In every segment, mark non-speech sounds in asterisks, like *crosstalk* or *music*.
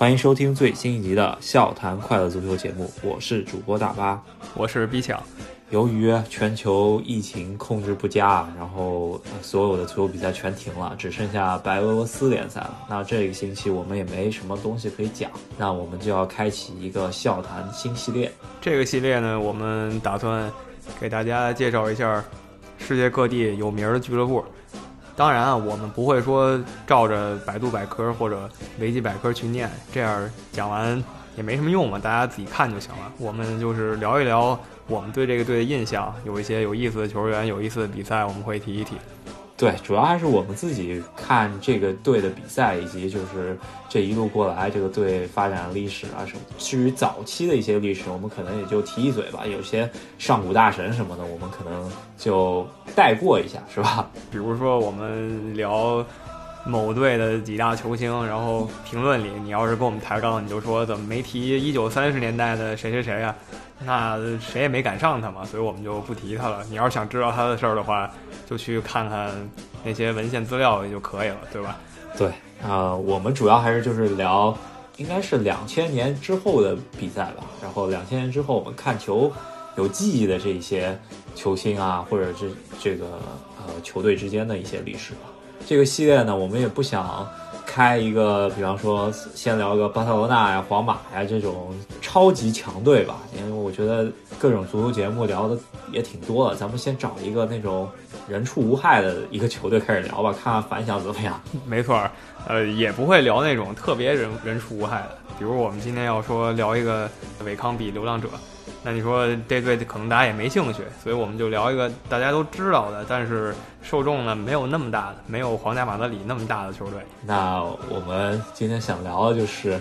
欢迎收听最新一集的《笑谈快乐足球》节目，我是主播大巴，我是 B 强。由于全球疫情控制不佳，然后所有的足球比赛全停了，只剩下白俄罗斯联赛了。那这个星期我们也没什么东西可以讲，那我们就要开启一个笑谈新系列。这个系列呢，我们打算给大家介绍一下世界各地有名的俱乐部。当然啊，我们不会说照着百度百科或者维基百科去念，这样讲完也没什么用嘛，大家自己看就行了。我们就是聊一聊。我们对这个队的印象，有一些有意思的球员，有意思的比赛，我们会提一提。对，主要还是我们自己看这个队的比赛，以及就是这一路过来这个队发展历史啊什么。至于早期的一些历史，我们可能也就提一嘴吧。有些上古大神什么的，我们可能就带过一下，是吧？比如说我们聊。某队的几大球星，然后评论里，你要是跟我们抬杠，你就说怎么没提一九三十年代的谁谁谁呀？那谁也没赶上他嘛，所以我们就不提他了。你要是想知道他的事儿的话，就去看看那些文献资料就可以了，对吧？对啊，我们主要还是就是聊，应该是两千年之后的比赛吧。然后两千年之后我们看球有记忆的这些球星啊，或者是这个呃球队之间的一些历史吧。这个系列呢，我们也不想开一个，比方说先聊个巴塞罗那呀、皇马呀这种超级强队吧，因为我觉得各种足球节目聊的也挺多了，咱们先找一个那种人畜无害的一个球队开始聊吧，看看反响怎么样。*laughs* 没错，呃，也不会聊那种特别人人畜无害的，比如我们今天要说聊一个韦康比流浪者。那你说这对可能大家也没兴趣，所以我们就聊一个大家都知道的，但是受众呢没有那么大的，没有皇家马德里那么大的球队。那我们今天想聊的就是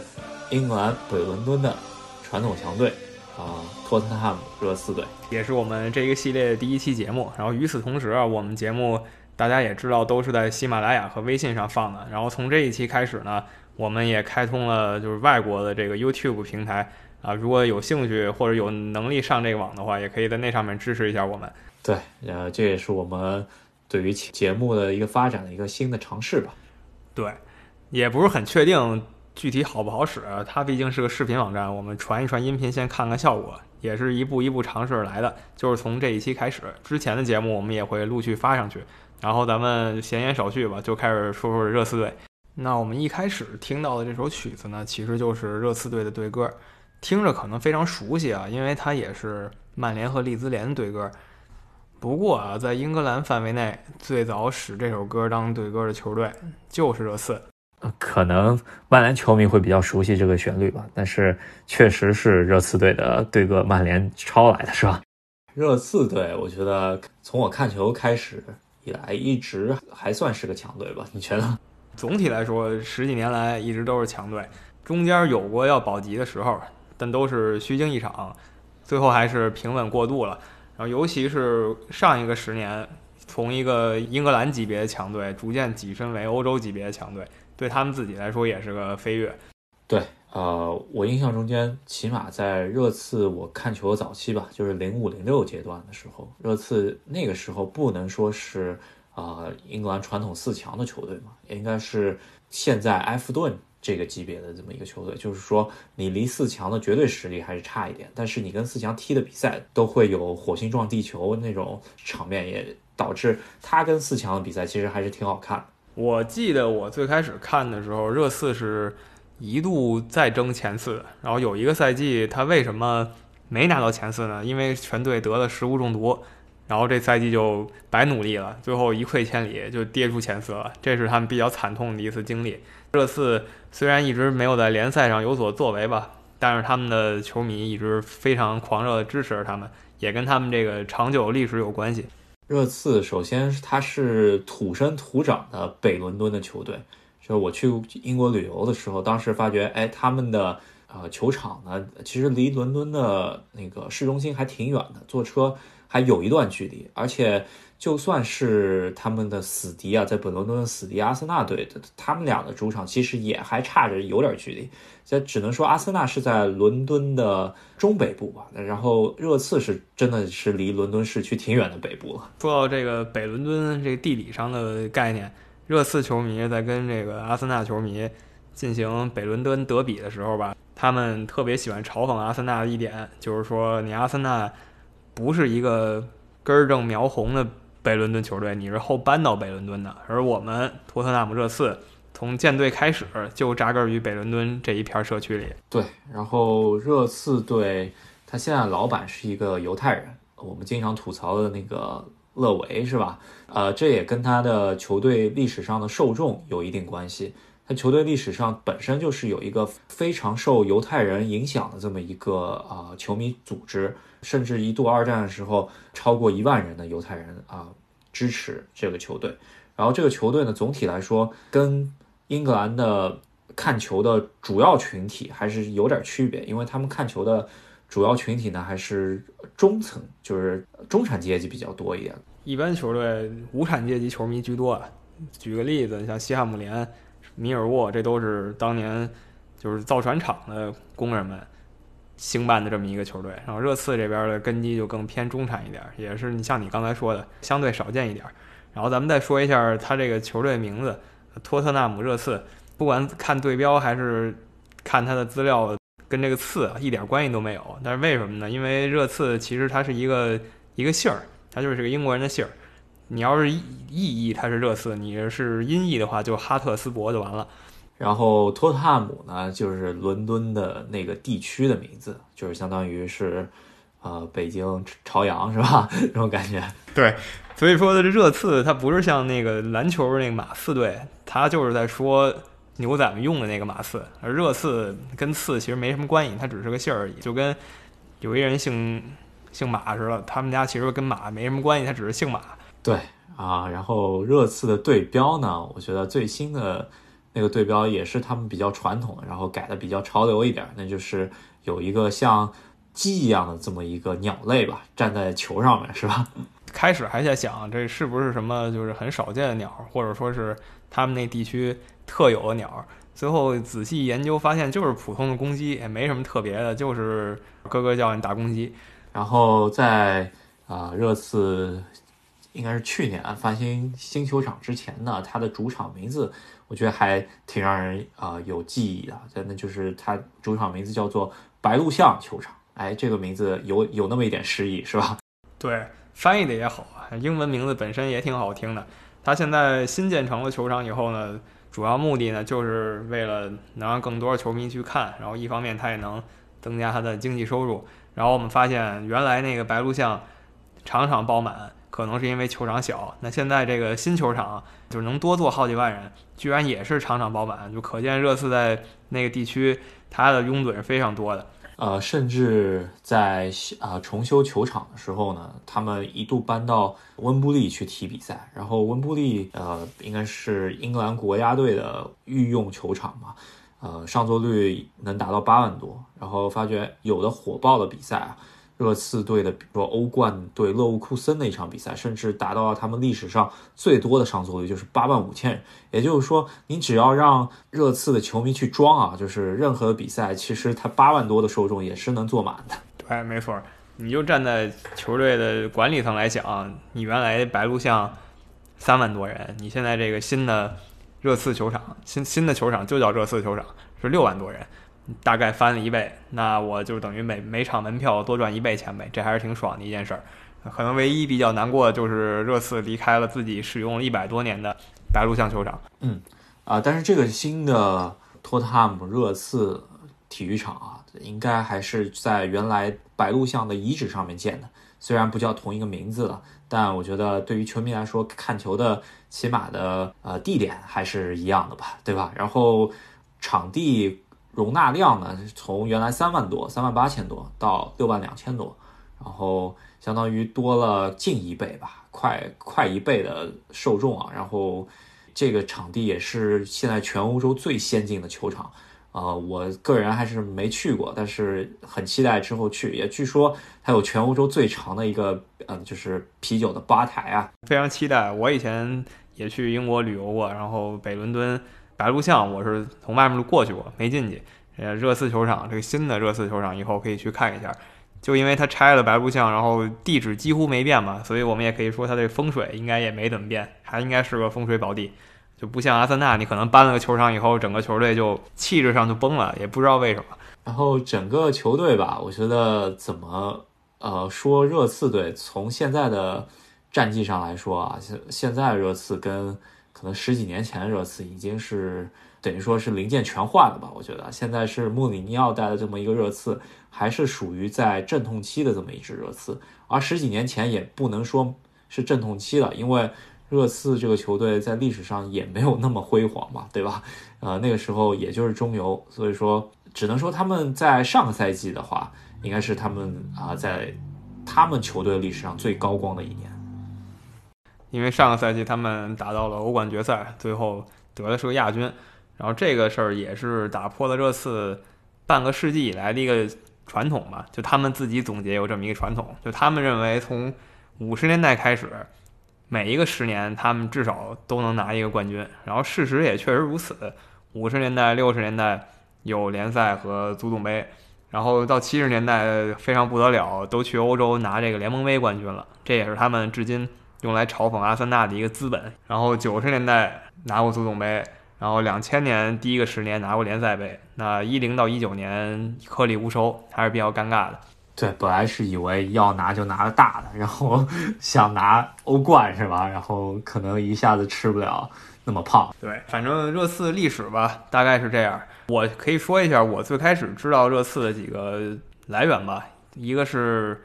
英格兰北伦敦的传统强队啊，托特纳姆热刺队，也是我们这个系列的第一期节目。然后与此同时啊，我们节目大家也知道都是在喜马拉雅和微信上放的。然后从这一期开始呢，我们也开通了就是外国的这个 YouTube 平台。啊，如果有兴趣或者有能力上这个网的话，也可以在那上面支持一下我们。对，呃，这也是我们对于节目的一个发展的一个新的尝试吧。对，也不是很确定具体好不好使，它毕竟是个视频网站，我们传一传音频，先看看效果，也是一步一步尝试来的。就是从这一期开始，之前的节目我们也会陆续发上去。然后咱们闲言少叙吧，就开始说说热刺队。那我们一开始听到的这首曲子呢，其实就是热刺队的队歌。听着可能非常熟悉啊，因为它也是曼联和利兹联的队歌。不过啊，在英格兰范围内，最早使这首歌当队歌的球队就是热刺。可能曼联球迷会比较熟悉这个旋律吧，但是确实是热刺队的队歌，曼联抄来的是吧？热刺队，我觉得从我看球开始以来，一直还算是个强队吧？你觉得？总体来说，十几年来一直都是强队，中间有过要保级的时候。但都是虚惊一场，最后还是平稳过渡了。然后，尤其是上一个十年，从一个英格兰级别的强队逐渐跻身为欧洲级别的强队，对他们自己来说也是个飞跃。对，呃，我印象中间，起码在热刺我看球的早期吧，就是零五零六阶段的时候，热刺那个时候不能说是啊英格兰传统四强的球队嘛，应该是现在埃弗顿。这个级别的这么一个球队，就是说你离四强的绝对实力还是差一点，但是你跟四强踢的比赛都会有火星撞地球那种场面，也导致他跟四强的比赛其实还是挺好看。我记得我最开始看的时候，热刺是一度再争前四，然后有一个赛季他为什么没拿到前四呢？因为全队得了食物中毒，然后这赛季就白努力了，最后一溃千里就跌出前四了，这是他们比较惨痛的一次经历。热刺虽然一直没有在联赛上有所作为吧，但是他们的球迷一直非常狂热的支持着他们，也跟他们这个长久历史有关系。热刺首先它是土生土长的北伦敦的球队，就是我去英国旅游的时候，当时发觉，哎，他们的呃球场呢，其实离伦敦的那个市中心还挺远的，坐车还有一段距离，而且。就算是他们的死敌啊，在本伦敦的死敌阿森纳队，他们俩的主场其实也还差着有点距离。这只能说阿森纳是在伦敦的中北部吧，然后热刺是真的是离伦敦市区挺远的北部了。说到这个北伦敦这个地理上的概念，热刺球迷在跟这个阿森纳球迷进行北伦敦德比的时候吧，他们特别喜欢嘲讽阿森纳的一点，就是说你阿森纳不是一个根正苗红的北伦敦球队，你是后搬到北伦敦的，而我们托特纳姆热刺从建队开始就扎根于北伦敦这一片社区里。对，然后热刺队他现在老板是一个犹太人，我们经常吐槽的那个勒维是吧？呃，这也跟他的球队历史上的受众有一定关系。他球队历史上本身就是有一个非常受犹太人影响的这么一个啊球迷组织，甚至一度二战的时候超过一万人的犹太人啊支持这个球队。然后这个球队呢，总体来说跟英格兰的看球的主要群体还是有点区别，因为他们看球的主要群体呢还是中层，就是中产阶级比较多一点。一般球队无产阶级球迷居多啊。举个例子，像西汉姆联。米尔沃，这都是当年就是造船厂的工人们兴办的这么一个球队。然后热刺这边的根基就更偏中产一点，也是你像你刚才说的，相对少见一点。然后咱们再说一下他这个球队名字——托特纳姆热刺。不管看对标还是看他的资料，跟这个刺一点关系都没有。但是为什么呢？因为热刺其实它是一个一个姓儿，它就是个英国人的姓儿。你要是意译它是热刺，你是音译的话就哈特斯伯就完了。然后托特汉姆呢，就是伦敦的那个地区的名字，就是相当于是，呃，北京朝阳是吧？*laughs* 这种感觉。对，所以说的这热刺，它不是像那个篮球那个马刺队，它就是在说牛仔们用的那个马刺，而热刺跟刺其实没什么关系，它只是个姓而已，就跟有一人姓姓马似的，他们家其实跟马没什么关系，他只是姓马。对啊，然后热刺的对标呢，我觉得最新的那个对标也是他们比较传统的，然后改的比较潮流一点，那就是有一个像鸡一样的这么一个鸟类吧，站在球上面，是吧？*laughs* 开始还在想这是不是什么就是很少见的鸟，或者说是他们那地区特有的鸟，最后仔细研究发现就是普通的公鸡，也没什么特别的，就是哥哥叫你大公鸡。然后在啊热刺。应该是去年翻新新球场之前呢，它的主场名字我觉得还挺让人啊有记忆的，真的就是它主场名字叫做白鹿巷球场。哎，这个名字有有那么一点诗意，是吧？*laughs* 对，翻译的也好，英文名字本身也挺好听的。它现在新建成了球场以后呢，主要目的呢就是为了能让更多球迷去看，然后一方面它也能增加它的经济收入。然后我们发现原来那个白鹿巷场场爆满。可能是因为球场小，那现在这个新球场就是能多坐好几万人，居然也是场场爆满，就可见热刺在那个地区它的拥趸是非常多的。呃，甚至在啊重修球场的时候呢，他们一度搬到温布利去踢比赛，然后温布利呃应该是英格兰国家队的御用球场嘛，呃上座率能达到八万多，然后发觉有的火爆的比赛啊。热刺队的，比如说欧冠对勒沃库森那一场比赛，甚至达到了他们历史上最多的上座率，就是八万五千人。也就是说，你只要让热刺的球迷去装啊，就是任何比赛，其实他八万多的受众也是能坐满的。对，没错。你就站在球队的管理层来讲，你原来白鹿巷三万多人，你现在这个新的热刺球场，新新的球场就叫热刺球场，是六万多人。大概翻了一倍，那我就等于每每场门票多赚一倍钱呗，这还是挺爽的一件事儿。可能唯一比较难过的就是热刺离开了自己使用了一百多年的白鹿巷球场。嗯，啊，但是这个新的托特汉姆热刺体育场啊，应该还是在原来白鹿巷的遗址上面建的，虽然不叫同一个名字了，但我觉得对于球迷来说，看球的起码的呃地点还是一样的吧，对吧？然后场地。容纳量呢，从原来三万多、三万八千多到六万两千多，然后相当于多了近一倍吧，快快一倍的受众啊。然后这个场地也是现在全欧洲最先进的球场，呃，我个人还是没去过，但是很期待之后去。也据说它有全欧洲最长的一个，嗯，就是啤酒的吧台啊，非常期待。我以前也去英国旅游过，然后北伦敦。白鹿巷，我是从外面路过去过，没进去。呃，热刺球场这个新的热刺球场，以后可以去看一下。就因为它拆了白鹿巷，然后地址几乎没变嘛，所以我们也可以说它这风水应该也没怎么变，还应该是个风水宝地。就不像阿森纳，你可能搬了个球场以后，整个球队就气质上就崩了，也不知道为什么。然后整个球队吧，我觉得怎么呃说热刺队从现在的战绩上来说啊，现现在热刺跟可能十几年前的热刺已经是等于说是零件全换了吧？我觉得现在是穆里尼奥带的这么一个热刺，还是属于在阵痛期的这么一支热刺，而十几年前也不能说是阵痛期了，因为热刺这个球队在历史上也没有那么辉煌嘛，对吧？呃，那个时候也就是中游，所以说。只能说他们在上个赛季的话，应该是他们啊在他们球队历史上最高光的一年。因为上个赛季他们打到了欧冠决赛，最后得的是个亚军。然后这个事儿也是打破了热刺半个世纪以来的一个传统吧，就他们自己总结有这么一个传统，就他们认为从五十年代开始，每一个十年他们至少都能拿一个冠军。然后事实也确实如此，五十年代、六十年代。有联赛和足总杯，然后到七十年代非常不得了，都去欧洲拿这个联盟杯冠军了，这也是他们至今用来嘲讽阿森纳的一个资本。然后九十年代拿过足总杯，然后两千年第一个十年拿过联赛杯，那一零到一九年颗粒无收，还是比较尴尬的。对，本来是以为要拿就拿个大的，然后 *laughs* 想拿欧冠是吧？然后可能一下子吃不了那么胖。对，反正热刺历史吧，大概是这样。我可以说一下我最开始知道热刺的几个来源吧。一个是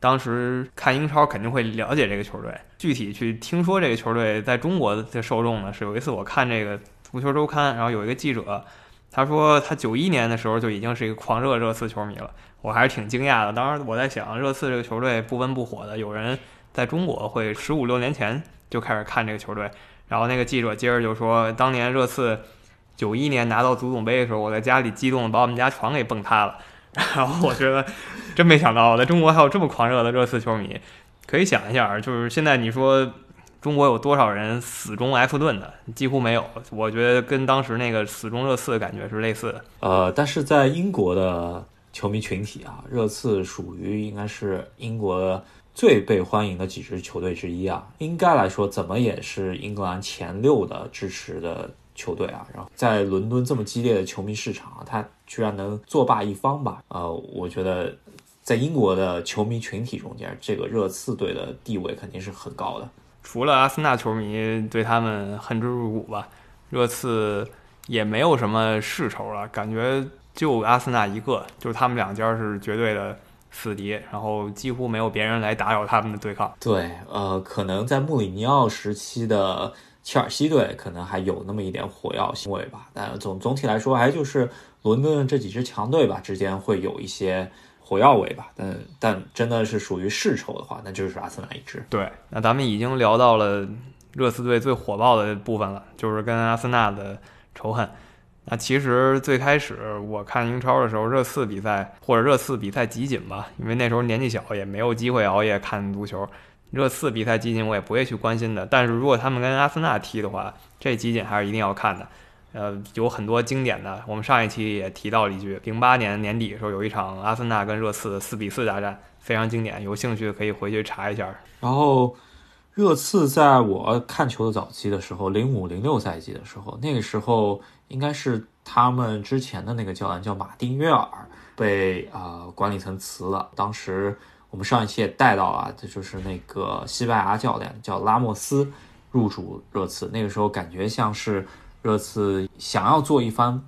当时看英超肯定会了解这个球队，具体去听说这个球队在中国的受众呢，是有一次我看这个足球周刊，然后有一个记者，他说他九一年的时候就已经是一个狂热热刺球迷了，我还是挺惊讶的。当时我在想，热刺这个球队不温不火的，有人在中国会十五六年前就开始看这个球队。然后那个记者接着就说，当年热刺。九一年拿到足总杯的时候，我在家里激动的把我们家床给蹦塌了。然后我觉得真没想到，在中国还有这么狂热的热刺球迷。可以想一下，就是现在你说中国有多少人死忠埃弗顿的？几乎没有。我觉得跟当时那个死忠热刺的感觉是类似的。呃，但是在英国的球迷群体啊，热刺属于应该是英国最被欢迎的几支球队之一啊。应该来说，怎么也是英格兰前六的支持的。球队啊，然后在伦敦这么激烈的球迷市场啊，他居然能作霸一方吧？呃，我觉得在英国的球迷群体中间，这个热刺队的地位肯定是很高的。除了阿森纳球迷对他们恨之入骨吧，热刺也没有什么世仇了，感觉就阿森纳一个，就是他们两家是绝对的死敌，然后几乎没有别人来打扰他们的对抗。对，呃，可能在穆里尼奥时期的。切尔西队可能还有那么一点火药味吧，但总总体来说，还就是伦敦这几支强队吧之间会有一些火药味吧。但但真的是属于世仇的话，那就是阿森纳一支。对，那咱们已经聊到了热刺队最火爆的部分了，就是跟阿森纳的仇恨。那其实最开始我看英超的时候，热刺比赛或者热刺比赛集锦吧，因为那时候年纪小，也没有机会熬夜看足球。热刺比赛集锦我也不会去关心的，但是如果他们跟阿森纳踢的话，这集锦还是一定要看的。呃，有很多经典的，我们上一期也提到了一句，零八年年底的时候有一场阿森纳跟热刺的四比四大战，非常经典，有兴趣可以回去查一下。然后，热刺在我看球的早期的时候，零五零六赛季的时候，那个时候应该是他们之前的那个教练叫马丁约尔被啊管理层辞了，当时。我们上一期也带到了，这就是那个西班牙教练叫拉莫斯入主热刺。那个时候感觉像是热刺想要做一番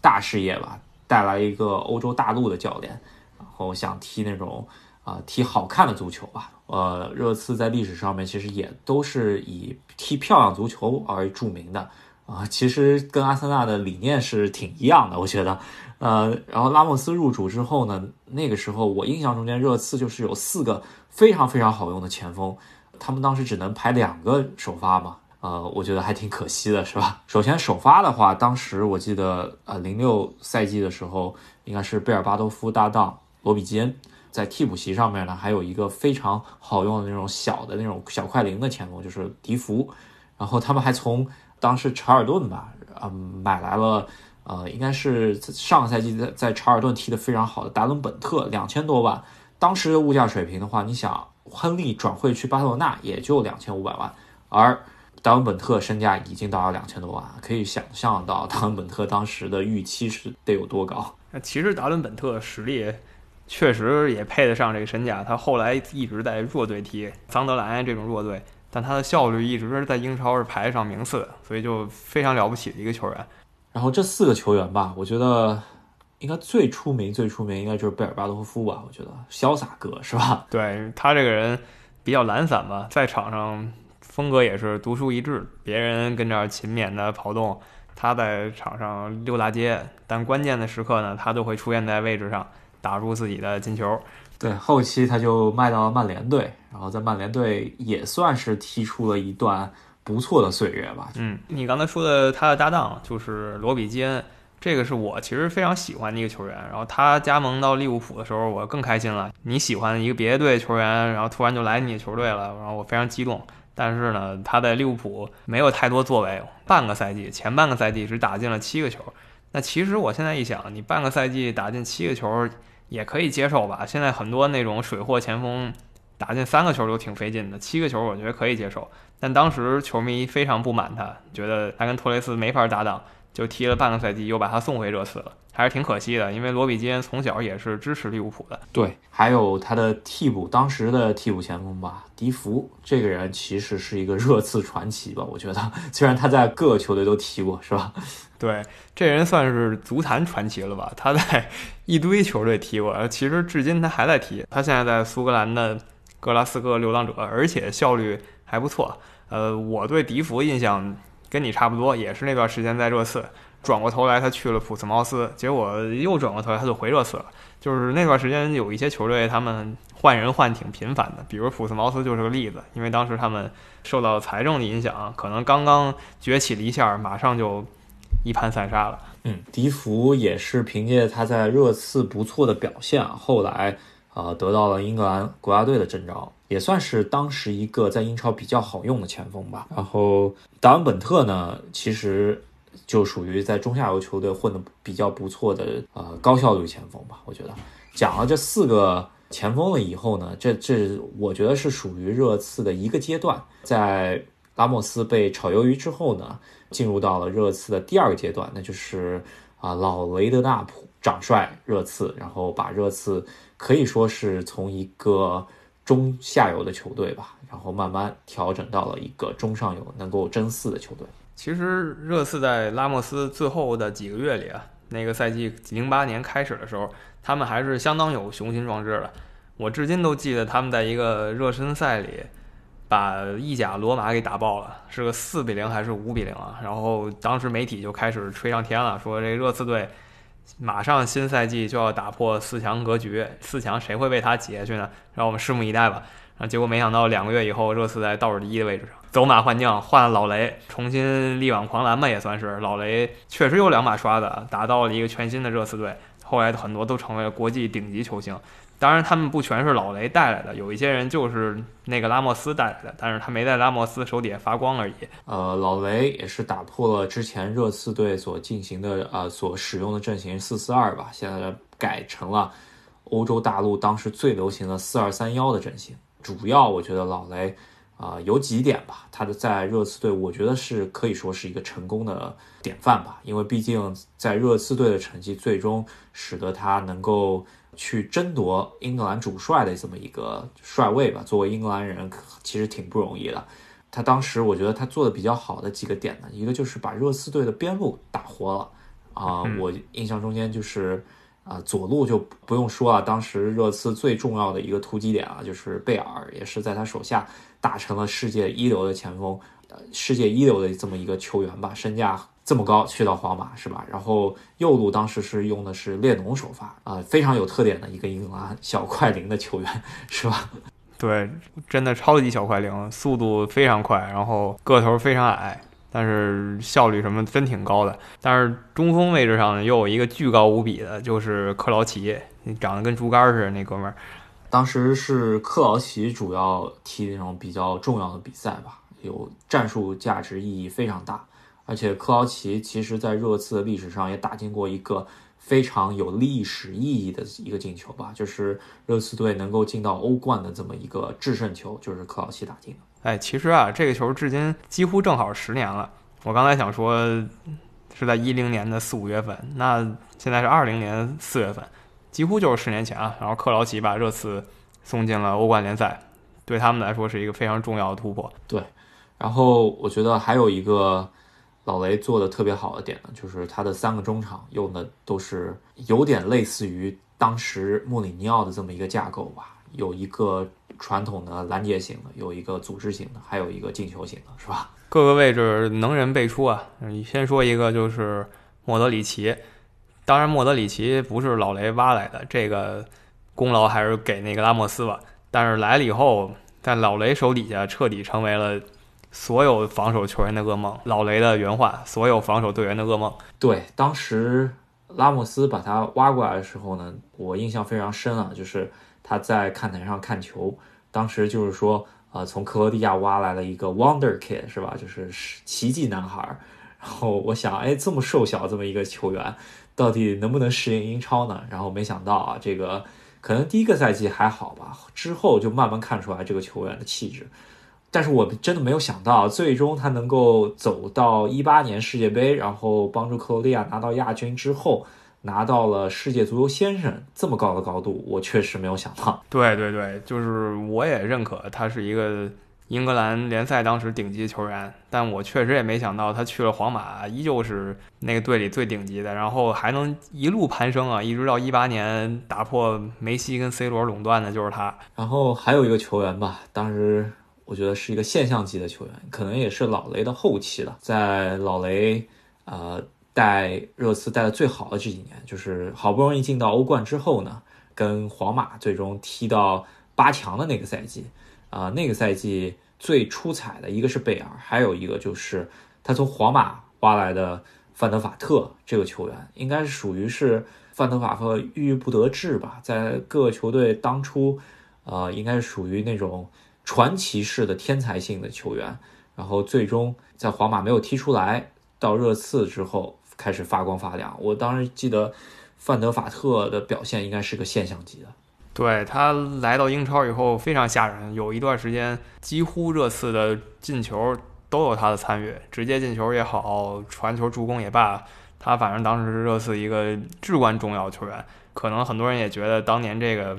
大事业吧，带来一个欧洲大陆的教练，然后想踢那种啊踢好看的足球吧。呃，热刺在历史上面其实也都是以踢漂亮足球而著名的啊。其实跟阿森纳的理念是挺一样的，我觉得。呃，然后拉莫斯入主之后呢，那个时候我印象中间热刺就是有四个非常非常好用的前锋，他们当时只能排两个首发嘛，呃，我觉得还挺可惜的，是吧？首先首发的话，当时我记得呃零六赛季的时候，应该是贝尔巴多夫搭档罗比基恩，在替补席上面呢，还有一个非常好用的那种小的那种小快灵的前锋，就是迪福，然后他们还从当时查尔顿吧，嗯，买来了。呃，应该是上个赛季在在查尔顿踢得非常好的达伦本特，两千多万。当时的物价水平的话，你想，亨利转会去巴塞罗那也就两千五百万，而达文本特身价已经达到两千多万，可以想象到达文本特当时的预期是得有多高。那其实达伦本特实力确实也配得上这个身价，他后来一直在弱队踢，桑德兰这种弱队，但他的效率一直在英超是排得上名次的，所以就非常了不起的一个球员。然后这四个球员吧，我觉得应该最出名、最出名应该就是贝尔巴托夫吧，我觉得潇洒哥是吧？*laughs* 对他这个人比较懒散吧，在场上风格也是独树一帜，别人跟这儿勤勉的跑动。他在场上溜大街，但关键的时刻呢，他都会出现在位置上，打入自己的进球。对，后期他就卖到了曼联队，然后在曼联队也算是踢出了一段不错的岁月吧。嗯，你刚才说的他的搭档就是罗比基恩，这个是我其实非常喜欢的一个球员。然后他加盟到利物浦的时候，我更开心了。你喜欢一个别的队球员，然后突然就来你的球队了，然后我非常激动。但是呢，他在利物浦没有太多作为，半个赛季前半个赛季只打进了七个球。那其实我现在一想，你半个赛季打进七个球也可以接受吧？现在很多那种水货前锋打进三个球都挺费劲的，七个球我觉得可以接受。但当时球迷非常不满他，觉得他跟托雷斯没法搭档，就踢了半个赛季，又把他送回热刺了。还是挺可惜的，因为罗比基恩从小也是支持利物浦的。对，还有他的替补，当时的替补前锋吧，迪福这个人其实是一个热刺传奇吧？我觉得，虽然他在各个球队都踢过，是吧？*laughs* 对，这人算是足坛传奇了吧？他在 *laughs* 一堆球队踢过，其实至今他还在踢。他现在在苏格兰的格拉斯哥流浪者，而且效率还不错。呃，我对迪福印象跟你差不多，也是那段时间在热刺。转过头来，他去了普斯茅斯，结果又转过头来，他就回热刺了。就是那段时间有一些球队，他们换人换挺频繁的，比如普斯茅斯就是个例子。因为当时他们受到财政的影响，可能刚刚崛起了一下，马上就一盘散沙了。嗯，迪福也是凭借他在热刺不错的表现，后来啊得到了英格兰国家队的征召，也算是当时一个在英超比较好用的前锋吧。然后达文本特呢，其实。就属于在中下游球队混得比较不错的呃高效率前锋吧，我觉得讲了这四个前锋了以后呢，这这我觉得是属于热刺的一个阶段，在拉莫斯被炒鱿鱼之后呢，进入到了热刺的第二个阶段，那就是啊老雷德纳普掌帅热刺，然后把热刺可以说是从一个中下游的球队吧，然后慢慢调整到了一个中上游能够争四的球队。其实热刺在拉莫斯最后的几个月里啊，那个赛季零八年开始的时候，他们还是相当有雄心壮志的。我至今都记得他们在一个热身赛里，把意甲罗马给打爆了，是个四比零还是五比零啊？然后当时媒体就开始吹上天了，说这热刺队马上新赛季就要打破四强格局，四强谁会被他挤下去呢？让我们拭目以待吧。然后结果没想到两个月以后，热刺在倒数第一的位置上。走马换将，换老雷，重新力挽狂澜吧，也算是。老雷确实有两把刷子，打到了一个全新的热刺队。后来很多都成为了国际顶级球星。当然，他们不全是老雷带来的，有一些人就是那个拉莫斯带来的，但是他没在拉莫斯手底下发光而已。呃，老雷也是打破了之前热刺队所进行的呃所使用的阵型四四二吧，现在改成了欧洲大陆当时最流行的四二三幺的阵型。主要我觉得老雷。啊，有几点吧，他的在热刺队，我觉得是可以说是一个成功的典范吧。因为毕竟在热刺队的成绩，最终使得他能够去争夺英格兰主帅的这么一个帅位吧。作为英格兰人，其实挺不容易的。他当时我觉得他做的比较好的几个点呢，一个就是把热刺队的边路打活了啊。我印象中间就是啊，左路就不用说了，当时热刺最重要的一个突击点啊，就是贝尔，也是在他手下。打成了世界一流的前锋，呃，世界一流的这么一个球员吧，身价这么高，去到皇马是吧？然后右路当时是用的是列侬首发，啊，非常有特点的一个英格兰小快灵的球员，是吧？对，真的超级小快灵，速度非常快，然后个头非常矮，但是效率什么真挺高的。但是中锋位置上呢，又有一个巨高无比的，就是克劳奇，长得跟竹竿似的那哥们儿。当时是克劳奇主要踢那种比较重要的比赛吧，有战术价值意义非常大。而且克劳奇其实在热刺的历史上也打进过一个非常有历史意义的一个进球吧，就是热刺队能够进到欧冠的这么一个制胜球，就是克劳奇打进的。哎，其实啊，这个球至今几乎正好十年了。我刚才想说是在一零年的四五月份，那现在是二零年四月份，几乎就是十年前啊。然后克劳奇把热刺送进了欧冠联赛，对他们来说是一个非常重要的突破。对，然后我觉得还有一个。老雷做的特别好的点呢，就是他的三个中场用的都是有点类似于当时穆里尼奥的这么一个架构吧，有一个传统的拦截型的，有一个组织型的，还有一个进球型的，是吧？各个位置能人辈出啊！你先说一个，就是莫德里奇。当然，莫德里奇不是老雷挖来的，这个功劳还是给那个拉莫斯吧。但是来了以后，在老雷手底下彻底成为了。所有防守球员的噩梦，老雷的原话：所有防守队员的噩梦。对，当时拉莫斯把他挖过来的时候呢，我印象非常深啊，就是他在看台上看球，当时就是说，呃，从克罗地亚挖来了一个 Wonder Kid，是吧？就是奇迹男孩。然后我想，哎，这么瘦小这么一个球员，到底能不能适应英超呢？然后没想到啊，这个可能第一个赛季还好吧，之后就慢慢看出来这个球员的气质。但是我真的没有想到，最终他能够走到一八年世界杯，然后帮助克罗地亚拿到亚军之后，拿到了世界足球先生这么高的高度，我确实没有想到。对对对，就是我也认可他是一个英格兰联赛当时顶级球员，但我确实也没想到他去了皇马，依旧是那个队里最顶级的，然后还能一路攀升啊，一直到一八年打破梅西跟 C 罗垄断的就是他。然后还有一个球员吧，当时。我觉得是一个现象级的球员，可能也是老雷的后期了。在老雷，呃，带热刺带的最好的这几年，就是好不容易进到欧冠之后呢，跟皇马最终踢到八强的那个赛季，啊，那个赛季最出彩的一个是贝尔，还有一个就是他从皇马挖来的范德法特这个球员，应该是属于是范德法特郁郁不得志吧，在各个球队当初，呃，应该是属于那种。传奇式的天才性的球员，然后最终在皇马没有踢出来，到热刺之后开始发光发亮。我当时记得范德法特的表现应该是个现象级的。对他来到英超以后非常吓人，有一段时间几乎热刺的进球都有他的参与，直接进球也好，传球助攻也罢，他反正当时是热刺一个至关重要球员。可能很多人也觉得当年这个。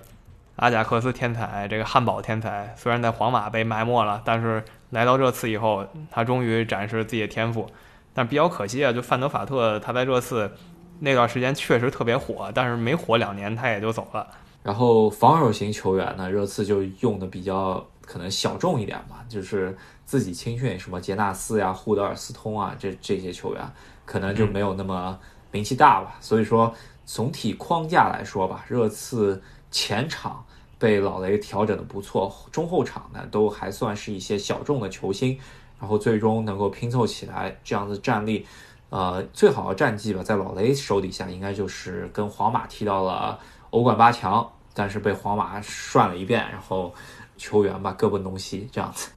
阿贾克斯天才，这个汉堡天才，虽然在皇马被埋没了，但是来到热刺以后，他终于展示自己的天赋。但比较可惜啊，就范德法特他在热刺那段时间确实特别火，但是没火两年他也就走了。然后防守型球员呢，热刺就用的比较可能小众一点吧，就是自己青训，什么杰纳斯呀、胡德尔斯通啊，这这些球员可能就没有那么名气大吧。所以说总体框架来说吧，热刺前场。被老雷调整的不错，中后场呢都还算是一些小众的球星，然后最终能够拼凑起来这样的战力，呃，最好的战绩吧，在老雷手底下应该就是跟皇马踢到了欧冠八强，但是被皇马涮了一遍，然后球员吧各奔东西这样子。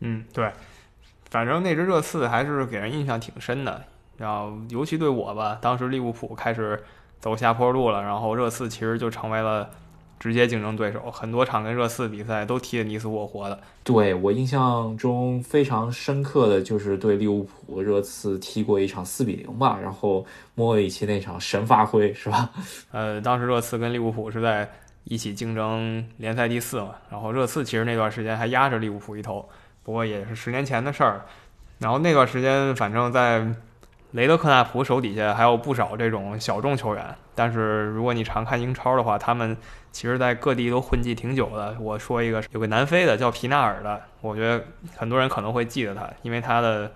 嗯，对，反正那支热刺还是给人印象挺深的，然后尤其对我吧，当时利物浦开始走下坡路了，然后热刺其实就成为了。直接竞争对手，很多场跟热刺比赛都踢得你死我活的。对我印象中非常深刻的就是对利物浦热刺踢过一场四比零吧，然后莫里奇那场神发挥是吧？呃，当时热刺跟利物浦是在一起竞争联赛第四嘛，然后热刺其实那段时间还压着利物浦一头，不过也是十年前的事儿。然后那段时间反正在雷德克纳普手底下还有不少这种小众球员，但是如果你常看英超的话，他们。其实，在各地都混迹挺久的。我说一个，有个南非的叫皮纳尔的，我觉得很多人可能会记得他，因为他的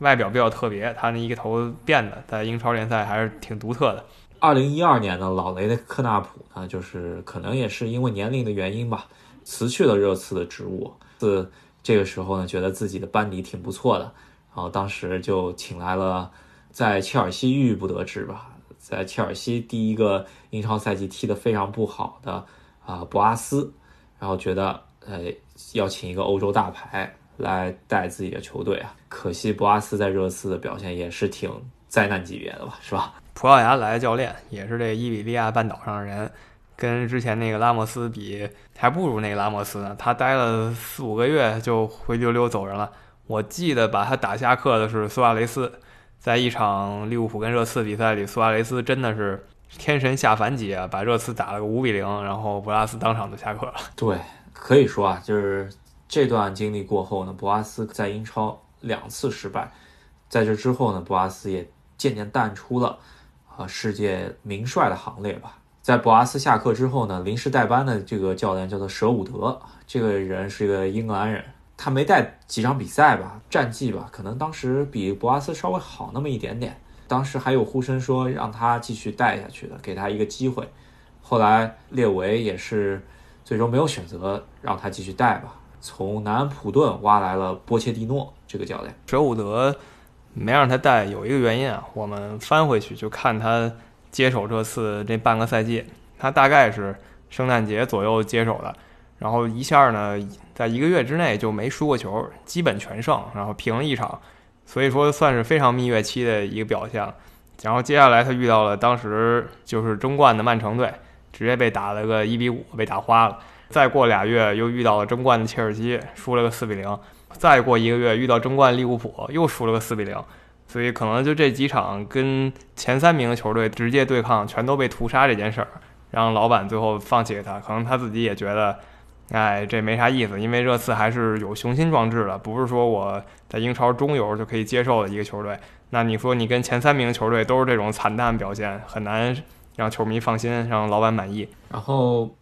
外表比较特别，他那一个头变的，在英超联赛还是挺独特的。二零一二年呢，老雷的克纳普呢，就是可能也是因为年龄的原因吧，辞去了热刺的职务。自这个时候呢，觉得自己的班底挺不错的，然后当时就请来了在切尔西郁郁不得志吧。在切尔西第一个英超赛季踢得非常不好的啊博阿斯，然后觉得呃要请一个欧洲大牌来带自己的球队啊。可惜博阿斯在热刺的表现也是挺灾难级别的吧，是吧？葡萄牙来的教练也是这伊比利亚半岛上的人，跟之前那个拉莫斯比，还不如那个拉莫斯呢。他待了四五个月就灰溜溜走人了。我记得把他打下课的是苏亚雷斯，在一场利物浦跟热刺比赛里，苏亚雷斯真的是天神下凡级啊，把热刺打了个五比零，然后博阿斯当场就下课了。对，可以说啊，就是这段经历过后呢，博阿斯在英超两次失败，在这之后呢，博阿斯也渐渐淡出了。啊，世界名帅的行列吧。在博阿斯下课之后呢，临时代班的这个教练叫做舍伍德，这个人是一个英格兰人，他没带几场比赛吧，战绩吧，可能当时比博阿斯稍微好那么一点点。当时还有呼声说让他继续带下去的，给他一个机会。后来列维也是最终没有选择让他继续带吧，从南安普顿挖来了波切蒂诺这个教练，舍伍德。没让他带有一个原因啊，我们翻回去就看他接手这次这半个赛季，他大概是圣诞节左右接手的，然后一下呢，在一个月之内就没输过球，基本全胜，然后平了一场，所以说算是非常蜜月期的一个表现。然后接下来他遇到了当时就是争冠的曼城队，直接被打了个一比五，被打花了。再过俩月又遇到了争冠的切尔西，输了个四比零。再过一个月遇到争冠利物浦，又输了个四比零，所以可能就这几场跟前三名的球队直接对抗，全都被屠杀这件事儿，让老板最后放弃了他。可能他自己也觉得，哎，这没啥意思，因为热刺还是有雄心壮志的，不是说我在英超中游就可以接受的一个球队。那你说你跟前三名球队都是这种惨淡表现，很难让球迷放心，让老板满意。然后。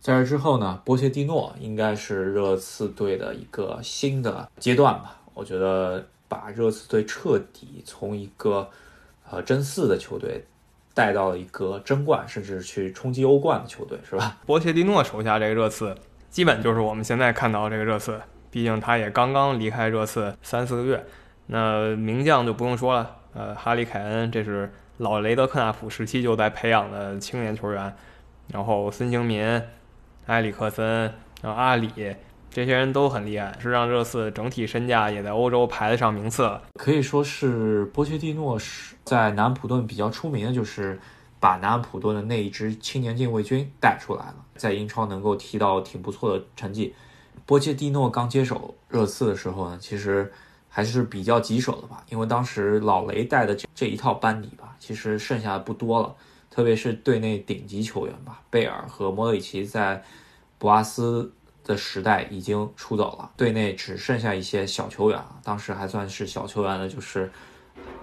在这之后呢，波切蒂诺应该是热刺队的一个新的阶段吧。我觉得把热刺队彻底从一个呃争四的球队带到了一个争冠，甚至去冲击欧冠的球队，是吧？波切蒂诺手下这个热刺，基本就是我们现在看到这个热刺。毕竟他也刚刚离开热刺三四个月。那名将就不用说了，呃，哈里凯恩这是老雷德克纳普时期就在培养的青年球员，然后孙兴民。埃里克森，然后阿里，这些人都很厉害，是让热刺整体身价也在欧洲排得上名次了。可以说是波切蒂诺是在南普顿比较出名的，就是把南安普顿的那一支青年禁卫军带出来了，在英超能够踢到挺不错的成绩。波切蒂诺刚接手热刺的时候呢，其实还是比较棘手的吧，因为当时老雷带的这这一套班底吧，其实剩下的不多了。特别是队内顶级球员吧，贝尔和莫德里奇在博阿斯的时代已经出走了，队内只剩下一些小球员啊。当时还算是小球员的，就是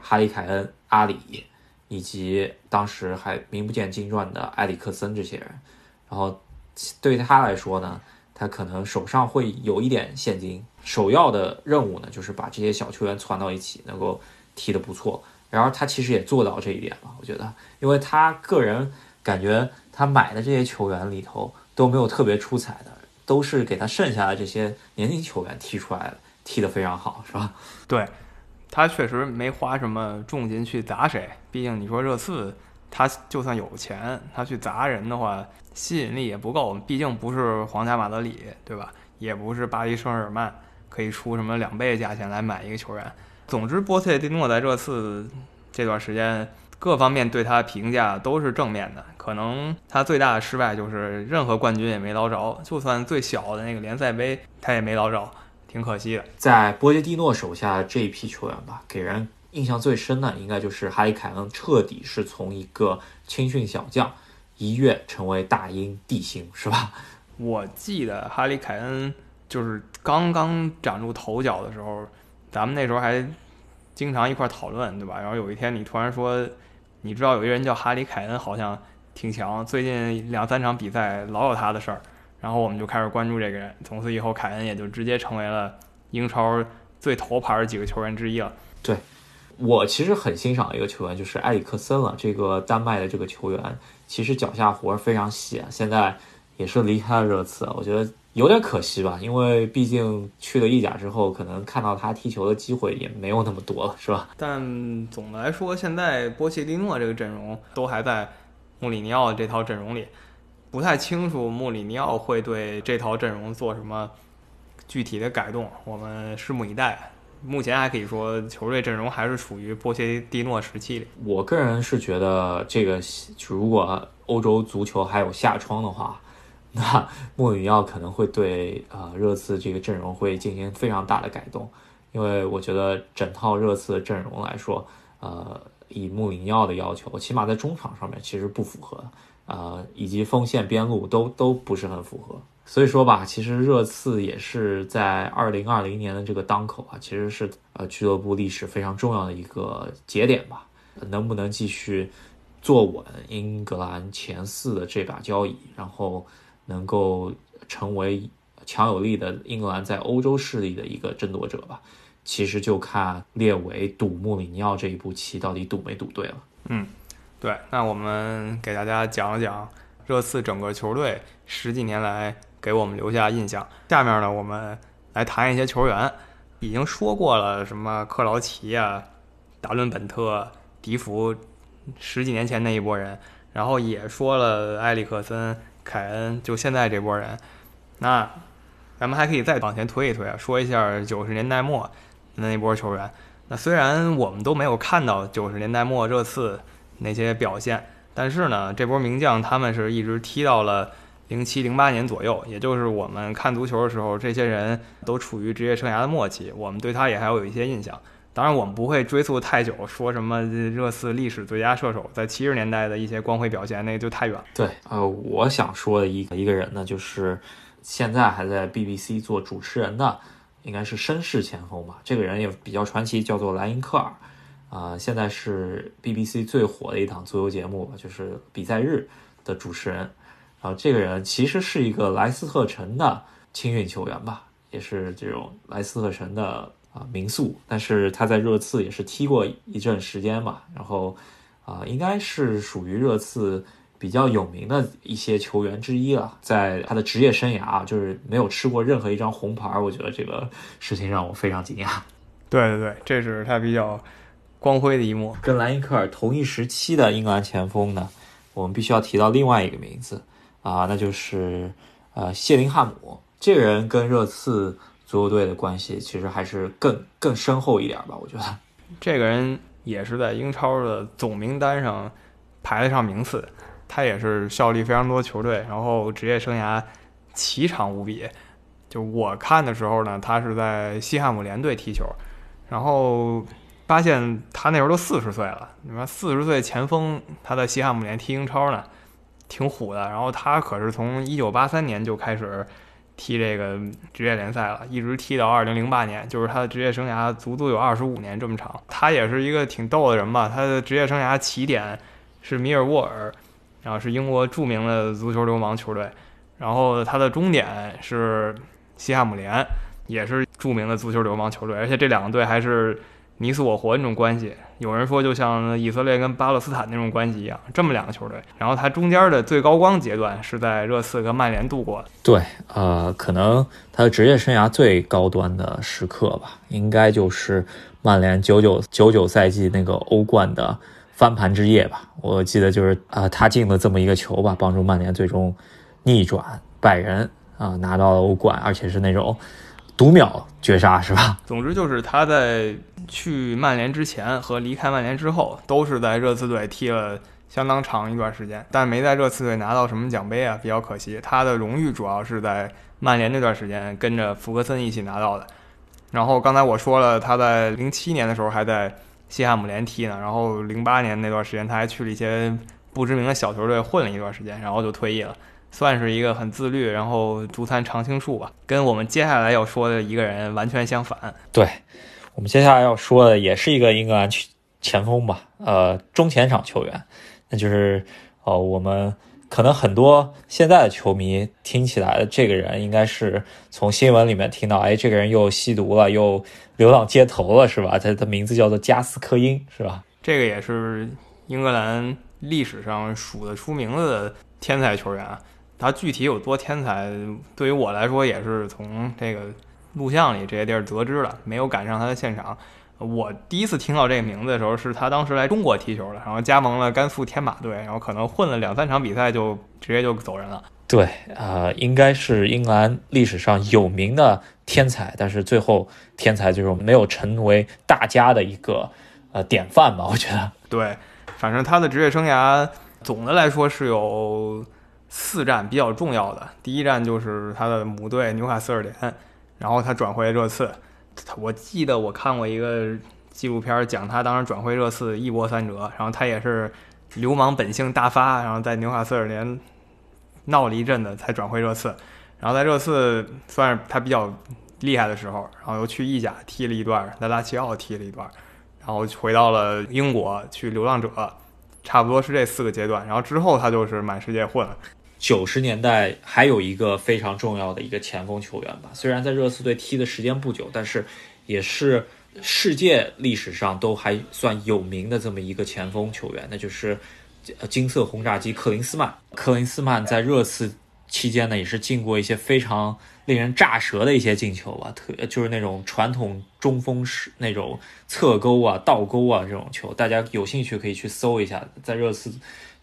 哈里凯恩、阿里，以及当时还名不见经传的埃里克森这些人。然后对他来说呢，他可能手上会有一点现金，首要的任务呢就是把这些小球员攒到一起，能够踢得不错。然后他其实也做到这一点了，我觉得，因为他个人感觉他买的这些球员里头都没有特别出彩的，都是给他剩下的这些年轻球员踢出来的，踢得非常好，是吧？对，他确实没花什么重金去砸谁，毕竟你说热刺，他就算有钱，他去砸人的话，吸引力也不够，毕竟不是皇家马德里，对吧？也不是巴黎圣日耳曼，可以出什么两倍价钱来买一个球员。总之，波切蒂诺在热刺这段时间，各方面对他的评价都是正面的。可能他最大的失败就是任何冠军也没捞着，就算最小的那个联赛杯他也没捞着，挺可惜的。在波切蒂诺手下这一批球员吧，给人印象最深的应该就是哈里凯恩，彻底是从一个青训小将一跃成为大英帝星，是吧？我记得哈里凯恩就是刚刚崭露头角的时候。咱们那时候还经常一块讨论，对吧？然后有一天你突然说，你知道有一个人叫哈里凯恩，好像挺强，最近两三场比赛老有他的事儿。然后我们就开始关注这个人，从此以后凯恩也就直接成为了英超最头牌的几个球员之一了。对我其实很欣赏一个球员，就是埃里克森了。这个丹麦的这个球员，其实脚下活非常细啊，现在也是离开了热刺，我觉得。有点可惜吧，因为毕竟去了意甲之后，可能看到他踢球的机会也没有那么多了，是吧？但总的来说，现在波切蒂诺这个阵容都还在穆里尼奥这套阵容里，不太清楚穆里尼奥会对这套阵容做什么具体的改动，我们拭目以待。目前还可以说，球队阵容还是处于波切蒂诺时期里。我个人是觉得，这个如果欧洲足球还有下窗的话，那穆里尼奥可能会对呃热刺这个阵容会进行非常大的改动，因为我觉得整套热刺的阵容来说，呃，以穆里尼奥的要求，起码在中场上面其实不符合，呃，以及锋线边路都都不是很符合。所以说吧，其实热刺也是在二零二零年的这个当口啊，其实是呃俱乐部历史非常重要的一个节点吧。能不能继续坐稳英格兰前四的这把交椅，然后能够成为强有力的英格兰在欧洲势力的一个争夺者吧？其实就看列维赌穆里尼奥这一步棋到底赌没赌对了。嗯，对。那我们给大家讲一讲热刺整个球队十几年来。给我们留下印象。下面呢，我们来谈一些球员。已经说过了，什么克劳奇啊、达伦本特、迪福，十几年前那一波人。然后也说了埃里克森、凯恩，就现在这波人。那咱们还可以再往前推一推啊，说一下九十年代末那一波球员。那虽然我们都没有看到九十年代末热刺那些表现，但是呢，这波名将他们是一直踢到了。零七零八年左右，也就是我们看足球的时候，这些人都处于职业生涯的末期，我们对他也还有一些印象。当然，我们不会追溯太久，说什么热刺历史最佳射手在七十年代的一些光辉表现，那个就太远了。对，呃，我想说的一一个人呢，就是现在还在 BBC 做主持人的，应该是绅士前锋吧。这个人也比较传奇，叫做莱因克尔，啊，现在是 BBC 最火的一档足球节目，就是比赛日的主持人。然后这个人其实是一个莱斯特城的青训球员吧，也是这种莱斯特城的啊民宿，但是他在热刺也是踢过一阵时间吧，然后啊应该是属于热刺比较有名的一些球员之一了。在他的职业生涯啊，就是没有吃过任何一张红牌，我觉得这个事情让我非常惊讶。对对对，这是他比较光辉的一幕。跟莱因克尔同一时期的英格兰前锋呢，我们必须要提到另外一个名字。啊，那就是呃谢林汉姆这个人跟热刺足球队的关系其实还是更更深厚一点吧？我觉得这个人也是在英超的总名单上排得上名次，他也是效力非常多球队，然后职业生涯奇长无比。就我看的时候呢，他是在西汉姆联队踢球，然后发现他那时候都四十岁了，你说四十岁前锋他在西汉姆联踢英超呢？挺虎的，然后他可是从一九八三年就开始踢这个职业联赛了，一直踢到二零零八年，就是他的职业生涯足足有二十五年这么长。他也是一个挺逗的人吧？他的职业生涯起点是米尔沃尔，然后是英国著名的足球流氓球队，然后他的终点是西汉姆联，也是著名的足球流氓球队，而且这两个队还是。你死我活那种关系，有人说就像以色列跟巴勒斯坦那种关系一样，这么两个球队。然后他中间的最高光阶段是在热刺跟曼联度过的。对，呃，可能他的职业生涯最高端的时刻吧，应该就是曼联九九九九赛季那个欧冠的翻盘之夜吧。我记得就是啊，他进了这么一个球吧，帮助曼联最终逆转拜仁啊，拿到了欧冠，而且是那种。读秒绝杀是吧？*laughs* 总之就是他在去曼联之前和离开曼联之后，都是在热刺队踢了相当长一段时间，但没在热刺队拿到什么奖杯啊，比较可惜。他的荣誉主要是在曼联那段时间跟着福格森一起拿到的。然后刚才我说了，他在零七年的时候还在西汉姆联踢呢，然后零八年那段时间他还去了一些不知名的小球队混了一段时间，然后就退役了。算是一个很自律，然后足坛常青树吧，跟我们接下来要说的一个人完全相反。对，我们接下来要说的也是一个英格兰前锋吧，呃，中前场球员，那就是呃，我们可能很多现在的球迷听起来的这个人，应该是从新闻里面听到，哎，这个人又吸毒了，又流浪街头了，是吧？他的名字叫做加斯科因，是吧？这个也是英格兰历史上数得出名字的天才球员。他具体有多天才，对于我来说也是从这个录像里这些地儿得知了，没有赶上他的现场。我第一次听到这个名字的时候，是他当时来中国踢球了，然后加盟了甘肃天马队，然后可能混了两三场比赛就直接就走人了。对，呃，应该是英格兰历史上有名的天才，但是最后天才就是没有成为大家的一个呃典范吧？我觉得。对，反正他的职业生涯总的来说是有四站比较重要的。第一站就是他的母队纽卡斯尔联，然后他转会热刺。我记得我看过一个纪录片讲他当时转会热刺一波三折，然后他也是流氓本性大发，然后在纽卡斯尔联。闹了一阵子才转会热刺，然后在热刺算是他比较厉害的时候，然后又去意甲踢了一段，在拉齐奥踢了一段，然后回到了英国去流浪者，差不多是这四个阶段。然后之后他就是满世界混。九十年代还有一个非常重要的一个前锋球员吧，虽然在热刺队踢的时间不久，但是也是世界历史上都还算有名的这么一个前锋球员，那就是。金色轰炸机克林斯曼，克林斯曼在热刺期间呢，也是进过一些非常令人炸舌的一些进球吧，特就是那种传统中锋式那种侧勾啊、倒勾啊这种球，大家有兴趣可以去搜一下，在热刺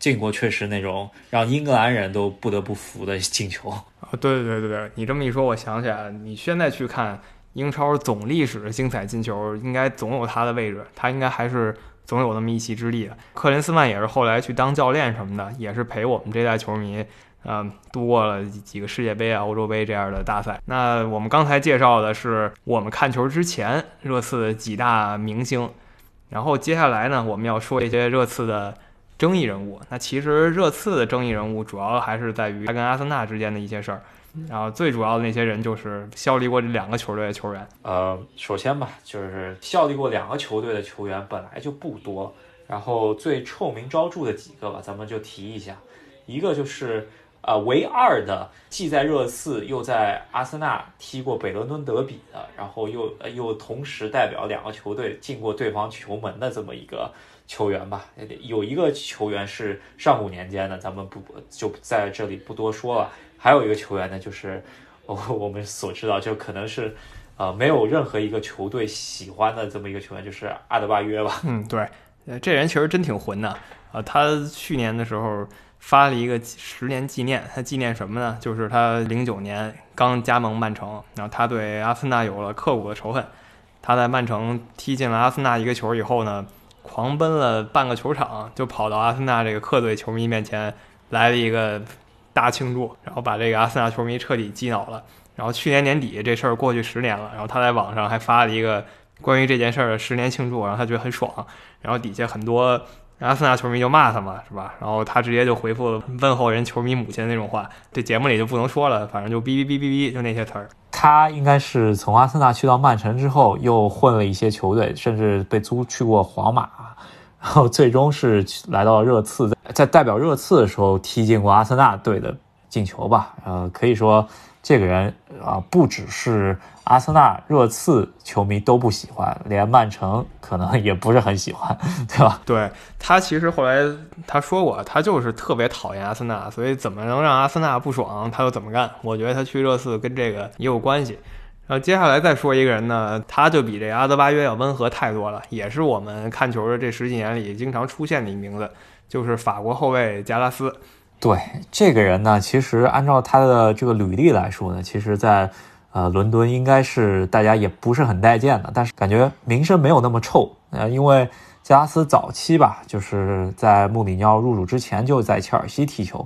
进过确实那种让英格兰人都不得不服的进球啊！对对对对，你这么一说，我想起来了，你现在去看英超总历史的精彩进球，应该总有他的位置，他应该还是。总有那么一席之地的。克林斯曼也是后来去当教练什么的，也是陪我们这代球迷，嗯，度过了几个世界杯啊、欧洲杯这样的大赛。那我们刚才介绍的是我们看球之前热刺的几大明星，然后接下来呢，我们要说一些热刺的争议人物。那其实热刺的争议人物主要还是在于他跟阿森纳之间的一些事儿。然后最主要的那些人就是效力过这两个球队的球员。呃，首先吧，就是效力过两个球队的球员本来就不多。然后最臭名昭著的几个吧，咱们就提一下。一个就是呃，唯二的既在热刺又在阿森纳踢过北伦敦德比的，然后又又同时代表两个球队进过对方球门的这么一个球员吧。有一个球员是上古年间的，咱们不就在这里不多说了。还有一个球员呢，就是我 *laughs* 我们所知道，就可能是，呃，没有任何一个球队喜欢的这么一个球员，就是阿德巴约吧。嗯，对，这人其实真挺混的。呃，他去年的时候发了一个十年纪念，他纪念什么呢？就是他零九年刚加盟曼城，然后他对阿森纳有了刻骨的仇恨。他在曼城踢进了阿森纳一个球以后呢，狂奔了半个球场，就跑到阿森纳这个客队球迷面前来了一个。大庆祝，然后把这个阿森纳球迷彻底激恼了。然后去年年底这事儿过去十年了，然后他在网上还发了一个关于这件事儿的十年庆祝，然后他觉得很爽。然后底下很多阿森纳球迷就骂他嘛，是吧？然后他直接就回复问候人球迷母亲那种话，这节目里就不能说了，反正就哔哔哔哔哔，就那些词儿。他应该是从阿森纳去到曼城之后，又混了一些球队，甚至被租去过皇马。然后最终是来到热刺，在代表热刺的时候踢进过阿森纳队的进球吧。呃，可以说这个人啊，不只是阿森纳、热刺球迷都不喜欢，连曼城可能也不是很喜欢，对吧？对他其实后来他说过，他就是特别讨厌阿森纳，所以怎么能让阿森纳不爽，他就怎么干。我觉得他去热刺跟这个也有关系。然后接下来再说一个人呢，他就比这阿德巴约要温和太多了，也是我们看球的这十几年里经常出现的一名字，就是法国后卫加拉斯。对这个人呢，其实按照他的这个履历来说呢，其实，在呃伦敦应该是大家也不是很待见的，但是感觉名声没有那么臭。呃，因为加斯早期吧，就是在穆里尼奥入主之前就在切尔西踢球。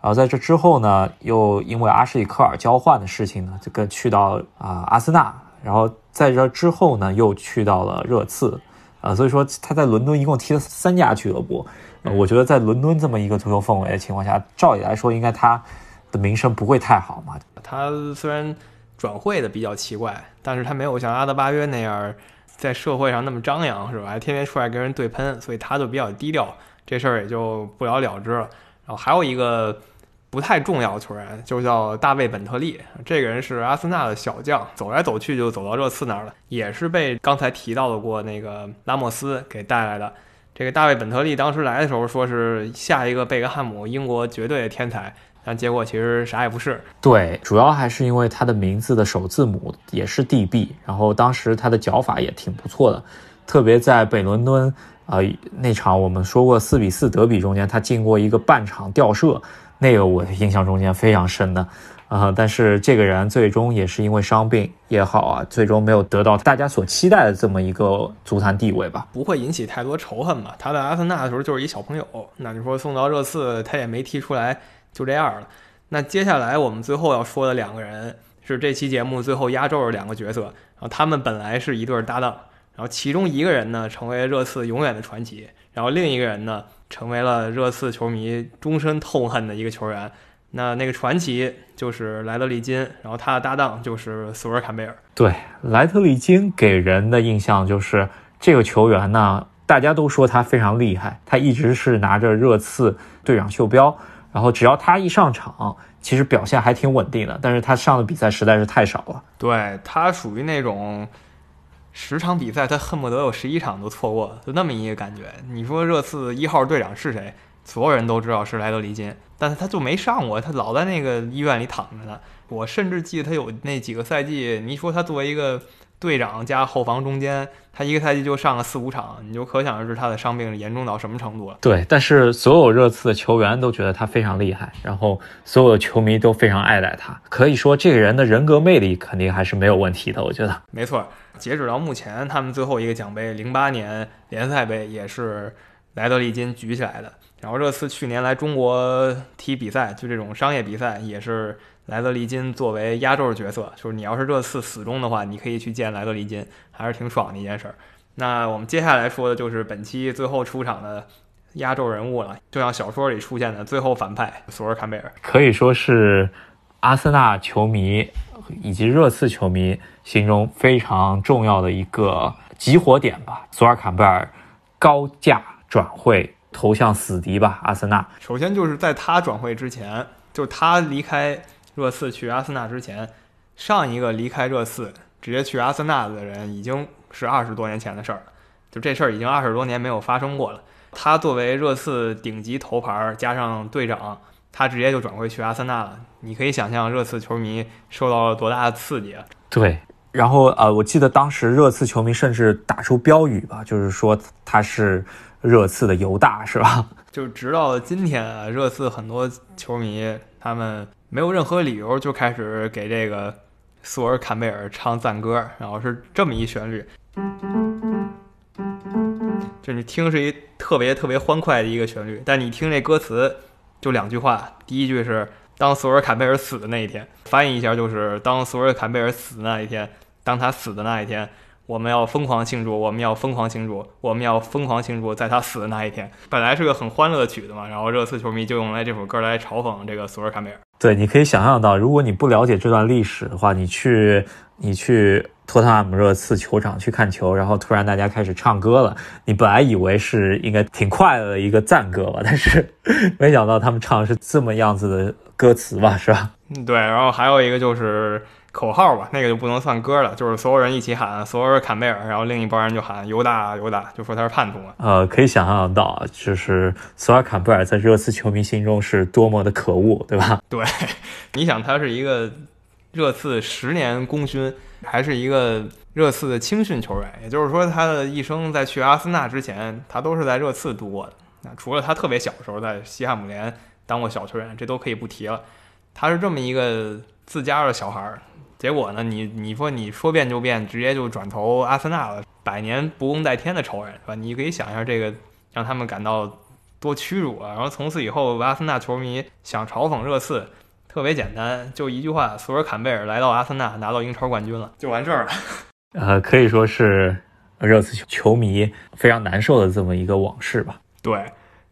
然后在这之后呢，又因为阿什里科尔交换的事情呢，这个去到啊阿森纳，然后在这之后呢，又去到了热刺，啊，所以说他在伦敦一共踢了三家俱乐部。我觉得在伦敦这么一个足球氛围的情况下，照理来说应该他的名声不会太好嘛。他虽然转会的比较奇怪，但是他没有像阿德巴约那样在社会上那么张扬，是吧？还天天出来跟人对喷，所以他就比较低调，这事儿也就不了了之了。然后还有一个。不太重要的球员就叫大卫本特利，这个人是阿森纳的小将，走来走去就走到热刺那儿了，也是被刚才提到的过那个拉莫斯给带来的。这个大卫本特利当时来的时候说是下一个贝克汉姆，英国绝对的天才，但结果其实啥也不是。对，主要还是因为他的名字的首字母也是 DB，然后当时他的脚法也挺不错的，特别在北伦敦。呃，那场我们说过四比四德比中间，他进过一个半场吊射，那个我印象中间非常深的。啊，但是这个人最终也是因为伤病也好啊，最终没有得到大家所期待的这么一个足坛地位吧？不会引起太多仇恨吧？他在阿森纳的时候就是一小朋友，那你说送到热刺他也没踢出来，就这样了。那接下来我们最后要说的两个人是这期节目最后压轴的两个角色，然后他们本来是一对搭档，然后其中一个人呢成为热刺永远的传奇，然后另一个人呢成为了热刺球迷终身痛恨的一个球员。那那个传奇就是莱德利金，然后他的搭档就是索尔坎贝尔。对，莱特利金给人的印象就是这个球员呢，大家都说他非常厉害，他一直是拿着热刺队长袖标，然后只要他一上场，其实表现还挺稳定的。但是他上的比赛实在是太少了。对他属于那种十场比赛他恨不得有十一场都错过，就那么一个感觉。你说热刺一号队长是谁？所有人都知道是莱德利金。但是他就没上过，他老在那个医院里躺着呢。我甚至记得他有那几个赛季，你说他作为一个队长加后防中间，他一个赛季就上了四五场，你就可想而知他的伤病严重到什么程度了。对，但是所有热刺的球员都觉得他非常厉害，然后所有的球迷都非常爱戴他。可以说，这个人的人格魅力肯定还是没有问题的。我觉得没错。截止到目前，他们最后一个奖杯——零八年联赛杯，也是莱德利金举起来的。然后热刺去年来中国踢比赛，就这种商业比赛，也是莱德利金作为压轴角色。就是你要是热刺死忠的话，你可以去见莱德利金，还是挺爽的一件事儿。那我们接下来说的就是本期最后出场的压轴人物了，就像小说里出现的最后反派索尔坎贝尔，可以说是阿森纳球迷以及热刺球迷心中非常重要的一个集火点吧。索尔坎贝尔高价转会。投向死敌吧，阿森纳。首先就是在他转会之前，就是他离开热刺去阿森纳之前，上一个离开热刺直接去阿森纳的人已经是二十多年前的事儿了。就这事儿已经二十多年没有发生过了。他作为热刺顶级头牌加上队长，他直接就转会去阿森纳了。你可以想象热刺球迷受到了多大的刺激啊！对，然后呃，我记得当时热刺球迷甚至打出标语吧，就是说他是。热刺的犹大是吧？*laughs* 就直到今天啊，热刺很多球迷他们没有任何理由就开始给这个索尔坎贝尔唱赞歌，然后是这么一旋律，就你听是一特别特别欢快的一个旋律，但你听这歌词就两句话，第一句是当索尔坎贝尔死的那一天，翻译一下就是当索尔坎贝尔死的那一天，当他死的那一天。我们要疯狂庆祝，我们要疯狂庆祝，我们要疯狂庆祝，在他死的那一天。本来是个很欢乐的曲子嘛，然后热刺球迷就用来这首歌来嘲讽这个索尔卡梅尔。对，你可以想象到，如果你不了解这段历史的话，你去你去托特纳姆热刺球场去看球，然后突然大家开始唱歌了，你本来以为是应该挺快乐的一个赞歌吧，但是 *laughs* 没想到他们唱的是这么样子的歌词吧，是吧？嗯，对。然后还有一个就是。口号吧，那个就不能算歌了，就是所有人一起喊索尔坎贝尔，然后另一帮人就喊犹大犹大，就说他是叛徒嘛。呃，可以想象到，就是索尔坎贝尔在热刺球迷心中是多么的可恶，对吧？*laughs* 对，你想他是一个热刺十年功勋，还是一个热刺的青训球员，也就是说他的一生在去阿森纳之前，他都是在热刺度过的。那除了他特别小的时候在西汉姆联当过小球员，这都可以不提了。他是这么一个自家的小孩儿。结果呢？你你说你说变就变，直接就转投阿森纳了，百年不共戴天的仇人是吧？你可以想一下这个，让他们感到多屈辱啊！然后从此以后，阿森纳球迷想嘲讽热刺，特别简单，就一句话：索尔坎贝尔来到阿森纳，拿到英超冠军了，就完事儿了。*laughs* 呃，可以说是热刺球迷非常难受的这么一个往事吧？对。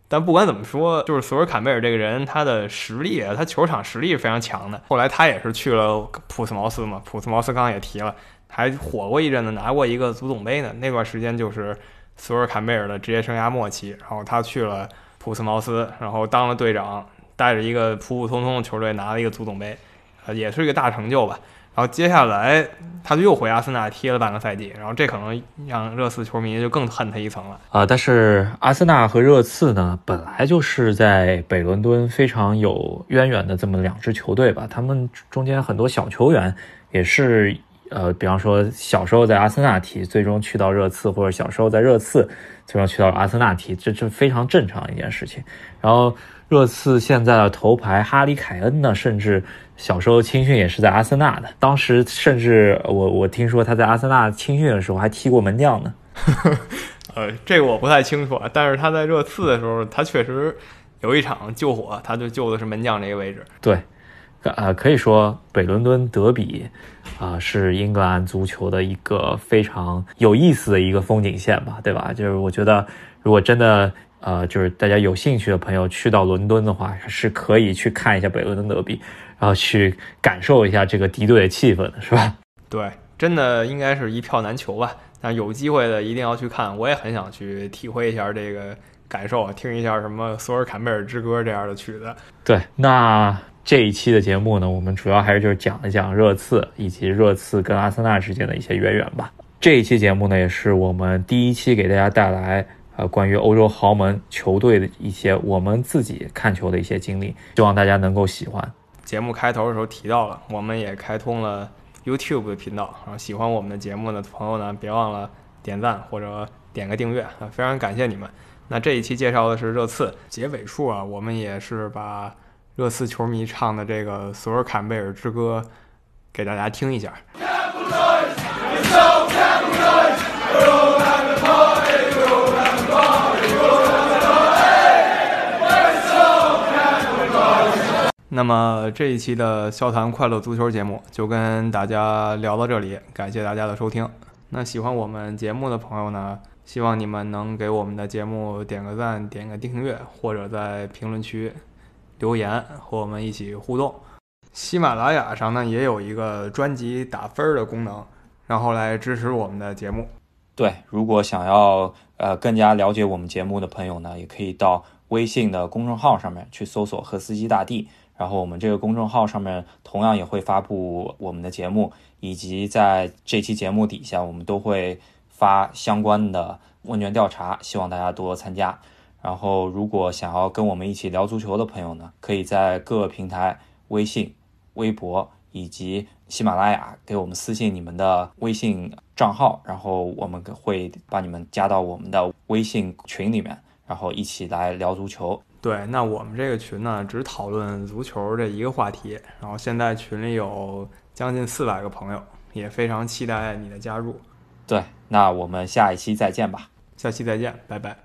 但不管怎么说，就是索尔坎贝尔这个人，他的实力啊，他球场实力是非常强的。后来他也是去了普斯茅斯嘛，普斯茅斯刚刚也提了，还火过一阵子，拿过一个足总杯呢。那段时间就是索尔坎贝尔的职业生涯末期，然后他去了普斯茅斯，然后当了队长，带着一个普普通通的球队拿了一个足总杯，呃，也是一个大成就吧。然后接下来他就又回阿森纳踢了半个赛季，然后这可能让热刺球迷就更恨他一层了啊！但是阿森纳和热刺呢，本来就是在北伦敦非常有渊源的这么两支球队吧，他们中间很多小球员也是呃，比方说小时候在阿森纳踢，最终去到热刺，或者小时候在热刺，最终去到阿森纳踢，这这非常正常的一件事情。然后热刺现在的头牌哈里凯恩呢，甚至小时候青训也是在阿森纳的，当时甚至我我听说他在阿森纳青训的时候还踢过门将呢。*laughs* 呃，这个我不太清楚啊，但是他在热刺的时候，他确实有一场救火，他就救的是门将这个位置。对，呃，可以说北伦敦德比啊、是英格兰足球的一个非常有意思的一个风景线吧，对吧？就是我觉得，如果真的呃，就是大家有兴趣的朋友去到伦敦的话，是可以去看一下北伦敦德比，然后去感受一下这个敌对的气氛的，是吧？对，真的应该是一票难求吧。但有机会的一定要去看，我也很想去体会一下这个感受，听一下什么《索尔坎贝尔之歌》这样的曲子。对，那这一期的节目呢，我们主要还是就是讲一讲热刺以及热刺跟阿森纳之间的一些渊源吧。这一期节目呢，也是我们第一期给大家带来呃关于欧洲豪门球队的一些我们自己看球的一些经历，希望大家能够喜欢。节目开头的时候提到了，我们也开通了 YouTube 的频道，然后喜欢我们的节目的朋友呢，别忘了点赞或者点个订阅啊，非常感谢你们。那这一期介绍的是热刺，结尾处啊，我们也是把热刺球迷唱的这个《索尔坎贝尔之歌》给大家听一下。那么这一期的笑谈快乐足球节目就跟大家聊到这里，感谢大家的收听。那喜欢我们节目的朋友呢，希望你们能给我们的节目点个赞、点个订阅，或者在评论区留言和我们一起互动。喜马拉雅上呢也有一个专辑打分的功能，然后来支持我们的节目。对，如果想要呃更加了解我们节目的朋友呢，也可以到微信的公众号上面去搜索“和斯基大帝”，然后我们这个公众号上面同样也会发布我们的节目，以及在这期节目底下，我们都会发相关的问卷调查，希望大家多多参加。然后，如果想要跟我们一起聊足球的朋友呢，可以在各个平台微信、微博以及喜马拉雅给我们私信你们的微信账号，然后我们会把你们加到我们的微信群里面，然后一起来聊足球。对，那我们这个群呢，只讨论足球这一个话题，然后现在群里有将近四百个朋友，也非常期待你的加入。对，那我们下一期再见吧。下期再见，拜拜。